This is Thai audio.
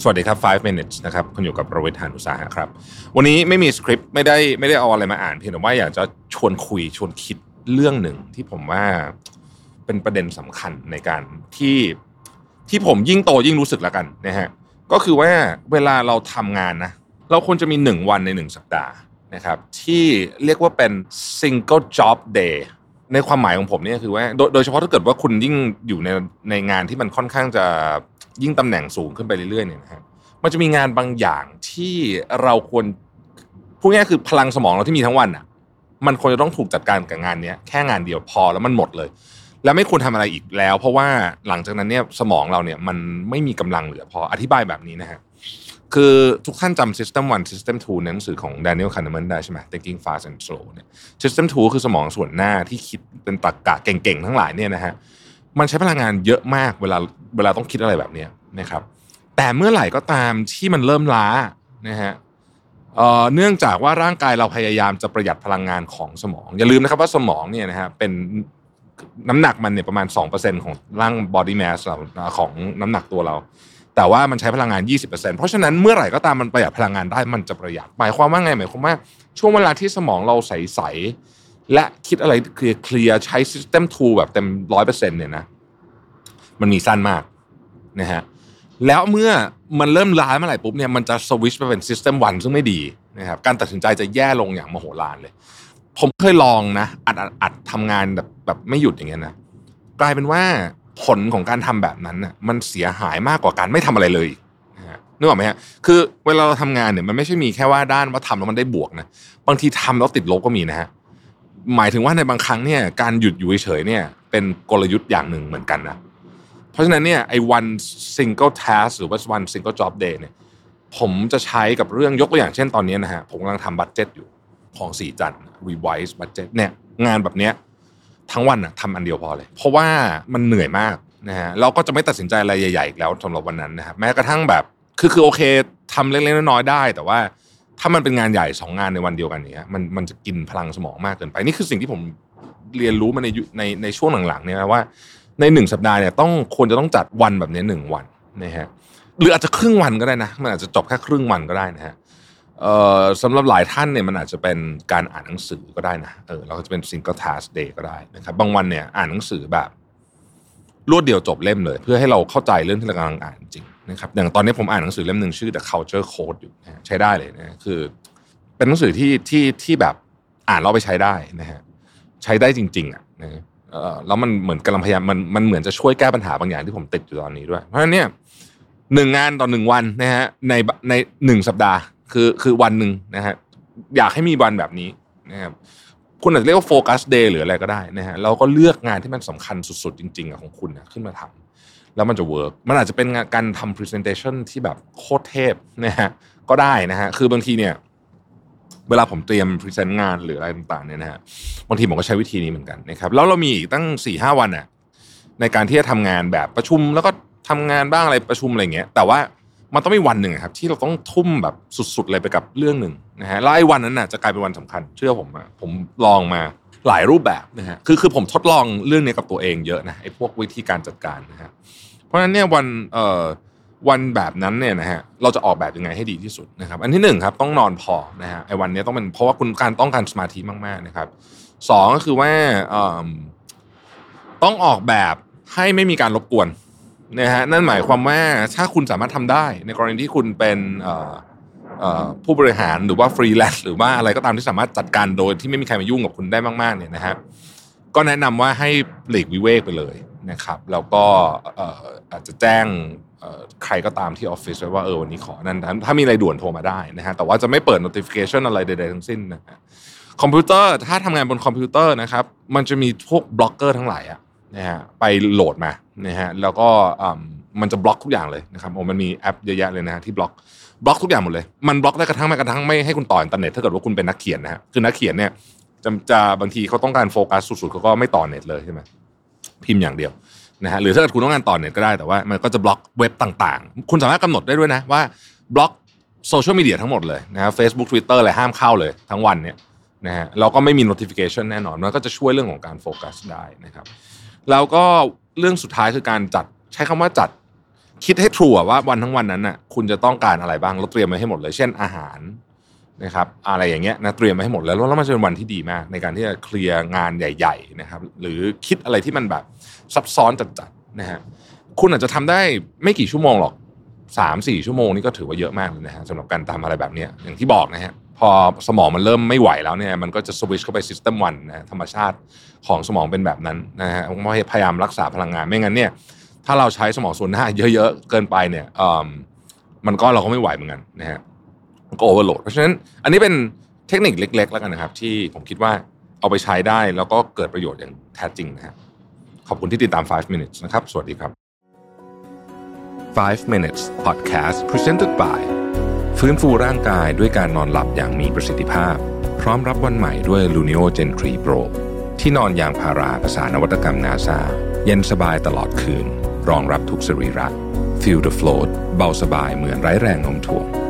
สวัสดีครับ 5 minutes นะครับ คุณอยู่กับประวิทยานุสาหะครับ วันนี้ไม่มีสคริปต์ไม่ได้ไม่ได้เอาอะไรมาอ่านเพียงแต่ว่าอยากจะชวนคุยชวนคิดเรื่องหนึ่งที่ผมว่าเป็นประเด็นสำคัญในการที่ที่ผมยิ่งโตยิ่งรู้สึกแล้วกันนะฮะก็คือว่าเวลาเราทำงานนะเราควรจะมีหนึ่งวันในหนึ่งสัปดาห์นะครับ ที่เรียกว่าเป็น single job day ในความหมายของผมเนี่ยคือว่าโดยเฉพาะถ้าเกิดว่าคุณยิ่งอยู่ในในงานที่มันค่อนข้างจะ ยิ่งตำแหน่งสูงขึ้นไปเรื่อยๆเนี่ยนะฮะมันจะมีงานบางอย่างที่เราควรพูดง่ายๆคือพลังสมองเราที่มีทั้งวันอะ มันควรจะต้องถูกจัดการกับงานเนี้ยแค่งานเดียวพอแล้วมันหมดเลย แล้วไม่ควรทำอะไรอีกแล้ว เพราะว่าหลังจากนั้นเนี่ยสมองเราเนี่ยมันไม่มีกำลังเหลือพออธิบายแบบนี้นะฮะคือทุกท่านจำ System 1 System 2ในหนังสือของ Daniel Kahneman ได้ใช่ไหม Thinking Fast and Slow เนี่ย System 2 คือสมองส่วนหน้าที่คิดเป็นตรรกะเก่งๆ ทั้งหลายเนี่ยนะฮะ มันใช้พลังงานเยอะมากเวลาเวลาต้องคิดอะไรแบบนี้นะครับ แต่เมื่อไหร่ก็ตามที่มันเริ่มล้านะฮะเเนื่องจากว่าร่างกายเราพยายามจะประหยัดพลังงานของสมอง อย่าลืมนะครับว่าสมองเนี่ยนะฮะเป็นน้ำหนักมันเนี่ยประมาณ 2%ของร่าง body mass เราของน้ำหนักตัวเรา แต่ว่ามันใช้พลังงาน 20%เพราะฉะนั้นเมื่อไหร่ก็ตามมันประหยัดพลังงานได้มันจะประหยัดหมายความว่าไงหมายความว่าช่วงเวลาที่สมองเราใสๆ และคิดอะไรเคลียร์เคลียร์ใช้ system tool แบบเต็มร้อยเปอร์เซ็นต์เนี่ยนะมันมีสั้นมากนะฮะแล้วเมื่อมันเริ่มล้าเมื่อไหร่ปุ๊บเนี่ยมันจะสวิชไปเป็น system 1ซึ่งไม่ดีนะครับการตัดสินใจจะแย่ลงอย่างมโหฬารเลย ผมเคยลองนะอัดอัดอัดทำงานแบบแบบไม่หยุดอย่างเงี้ยนะกลายเป็นว่าผลของการทำแบบนั้นน่ะมันเสียหายมากกว่าการไม่ทำอะไรเลยนะฮะนึกออกไหมฮะคือเวลาเราทำงานเนี่ยมันไม่ใช่มีแค่ว่าด้านว่าทำแล้วมันได้บวกนะบางทีทำแล้วติดลบก็มีนะฮะ หมายถึงว่าในบางครั้งเนี่ยการหยุดอยู่เฉยเนี่ยเป็นกลยุทธ์อย่างหนึ่งเหมือนกันนะเพราะฉะนั้นเนี่ยไอ้ one single task หรือว่า one single job day เนี่ยผมจะใช้กับเรื่องยกตัวอย่างเช่นตอนนี้นะฮะผมกำลังทำบัตเจ็ตอยู่ของสีจัน revise budget เนี่ยงานแบบเนี้ยทั้งวันอะทำอันเดียวพอเลย เพราะว่ามันเหนื่อยมากนะฮะเราก็จะไม่ตัดสินใจอะไรใหญ่ๆอีกแล้วสำหรับวันนั้นนะครับแม้กระทั่งแบบคือคือโอเคทำเล็กๆน้อยๆได้ แต่ว่า ถ้ามันเป็นงานใหญ่สองงานในวันเดียวกันเนี้ยมันมันจะกินพลังสมองมากเกินไปนี่คือสิ่งที่ผมเรียนรู้มาในในในช่วงหลังๆเนี่ยนะว่าในหนึ่งสัปดาห์เนี่ยต้องควรจะต้องจัดวันแบบนี้หนึ่งวันนะฮะหรืออาจจะครึ่งวันก็ได้นะ มันอาจจะจบแค่ครึ่งวันก็ได้นะฮะสำหรับหลายท่านเนี่ยมันอาจจะเป็นการอ่านหนังสือก็ได้นะเออเราก็จะเป็น single task day ก็ได้นะครับบางวันเนี่ยอ่านหนังสือแบบรวดเดียวจบเล่มเลย เพื่อให้เราเข้าใจเรื่องที่เรากำลังอ่านจริง นะครับอย่างตอนนี้ผมอ่านหนังสือเล่มหนึ่งชื่อ The Culture Code อยู่นะใช้ได้เลยนะคือ เป็นหนังสือที่ที่ที่แบบอ่านเราไปใช้ได้นะฮะใช้ได้จริงๆอะนะแล้วมันเหมือนกำลังพยายามมันมันเหมือนจะช่วยแก้ปัญหาบางอย่างที่ผมติดอยู่ตอนนี้ด้วย เพราะฉะนั้นเนี่ยหนึ่งงานต่อหนึ่งวันนะฮะในในหนึ่งสัปดาห์ คือคือวันหนึ่งนะฮะอยากให้มีวันแบบนี้นะครับคุณอาจจะเรียกว่า Focus Day หรืออะไรก็ได้นะฮะเราก็เลือกงานที่มันสำคัญสุดๆ จริงๆอะของคุณนะขึ้นมาทำ แล้วมันจะ work มันอาจจะเป็นการทำ presentation ที่แบบโคตรเทพนะฮะก็ได้นะฮะคือบางทีเนี่ยเวลาผมเตรียม present งานหรืออะไรต่างๆเนี่ยนะฮะบางทีผมก็ใช้วิธีนี้เหมือนกันนะครับแล้วเรามีอีกตั้งสี่ห้าวันน่ะในการที่จะทำงานแบบประชุมแล้วก็ทำงานบ้างอะไรประชุมอะไรเงี้ย แต่ว่ามันต้องมีวันหนึ่งครับที่เราต้องทุ่มแบบสุดๆเลยไปกับเรื่องหนึ่งนะฮะแล้วไอ้วันนั้นน่ะจะกลายเป็นวันสำคัญ เชื่อผมอะผมลองมา หลายรูปแบบนะฮะคือคือผมทดลองเรื่องนี้กับตัวเองเยอะนะไอ้พวกวิธีการจัดการนะฮะเพราะฉะนั้นเนี่ยวันเอ่อวันแบบนั้นเนี่ยนะฮะเราจะออกแบบยังไงให้ดีที่สุดนะครับ อันที่หนึ่งครับต้องนอนพอนะฮะไอ้วันนี้ต้องเป็นเพราะว่าคุณการต้องการสมาธิมากๆนะครับสองก็คือว่าต้องออกแบบให้ไม่มีการรบกวนนะฮะนั่นหมายความว่าถ้าคุณสามารถทำได้ ในกรณีที่คุณเป็น ผู้บริหารหรือว่าฟรีแลนซ์หรือว่าอะไรก็ตามที่สามารถจัดการโดยที่ไม่มีใครมายุ่งกับคุณได้มากๆเนี่ยนะฮะก็แนะนำว่าให้หลีกวิเวกไปเลยนะครับ แล้วก็อาจจะแจ้งใครก็ตามที่ออฟฟิศไว้ว่าเออวันนี้ขอนั่นถ้ามีอะไรด่วนโทรมาได้นะฮะแต่ว่าจะไม่เปิด notification อะไรใดๆทั้งสิ้นนะฮะคอมพิวเตอร์ถ้าทำงานบนคอมพิวเตอร์นะครับ มันจะมีพวก blocker ทั้งหลายอะ นะฮะไปโหลดมานะฮะแล้วก็มันจะบล็อกทุกอย่างเลยนะครับโอ้มันมีแอปเยอะแยะเลยนะที่บล็อกบล็อกทุกอย่างหมดเลย มันบล็อกได้กระทั่งแม้กระทั่งไม่ให้คุณต่ออินเทอร์เน็ตถ้าเกิดว่าคุณเป็นนักเขียนนะฮะคือนักเขียนเนี่ยจะจะบางทีเขาต้องการโฟกัสสุดๆเขาก็ไม่ต่อเน็ตเลยใช่ไหมพิมพ์อย่างเดียวนะฮะหรือถ้าเกิดคุณต้องการต่อเน็ตก็ได้แต่ว่า มันก็จะบล็อกเว็บต่างๆ คุณสามารถกำหนดได้ด้วยนะว่าบล็อกโซเชียลมีเดียทั้งหมดเลยนะครับเฟซบุ๊กทวิตเตอร์อะไรห้ามเข้าเลยทั้งวันเนี่ยนะฮะเราก็ไม่มี notification แน่นอนมันก็จะช่วยเรื่องของการโฟกัสได้นะครับ แล้วก็เรื่องสุดท้ายคือการจัดใช้คำว่าจัดคิดให้ทรูว่าวันทั้งวันนั้นน่ะคุณจะต้องการอะไรบ้างเราเตรียมไว้ให้หมดเลย เช่นอาหารนะครับอะไรอย่างเงี้ยนะเตรียมไว้ให้หมดแล้วแล้วมันจะเป็นวันที่ดีมาก ในการที่จะเคลียร์งานใหญ่ ๆ นะครับ หรือคิดอะไรที่มันแบบซับซ้อนจัดๆนะฮะคุณอาจจะทำได้ไม่กี่ชั่วโมงหรอกสามสี่ชั่วโมงนี่ก็ถือว่าเยอะมากเลยนะฮะสำหรับการทำอะไรแบบเนี้ยอย่างที่บอกนะฮะพอสมองมันเริ่มไม่ไหวแล้วเนี่ยมันก็จะสวิชเข้าไป system one นะธรรมชาติของสมองเป็นแบบนั้นนะฮะผมพยายามรักษาพลังงานไม่งั้นเนี่ยถ้าเราใช้สมองส่วนหน้าเยอะๆเกินไปเนี่ยมันก็เราก็ไม่ไหวเหมือนกันนะฮะก็ overload เพราะฉะนั้นอันนี้เป็นเทคนิคเล็ก ๆ แล้วกันนะครับ ที่ผมคิดว่าเอาไปใช้ได้แล้วก็เกิดประโยชน์อย่างแท้จริงนะฮะขอบคุณที่ติดตาม 5 minutes นะครับ สวัสดีครับ 5 minutes podcast presented by ฟื้นฟูร่างกายด้วยการนอนหลับอย่างมีประสิทธิภาพ พร้อมรับวันใหม่ด้วย Luno Gen 3 Pro ที่นอนยางพาราภาษานวัตกรรมนาซาเย็นสบายตลอดคืน รองรับทุกสรีระ Feel the float เบาสบายเหมือนไร้แรงโน้มถ่วง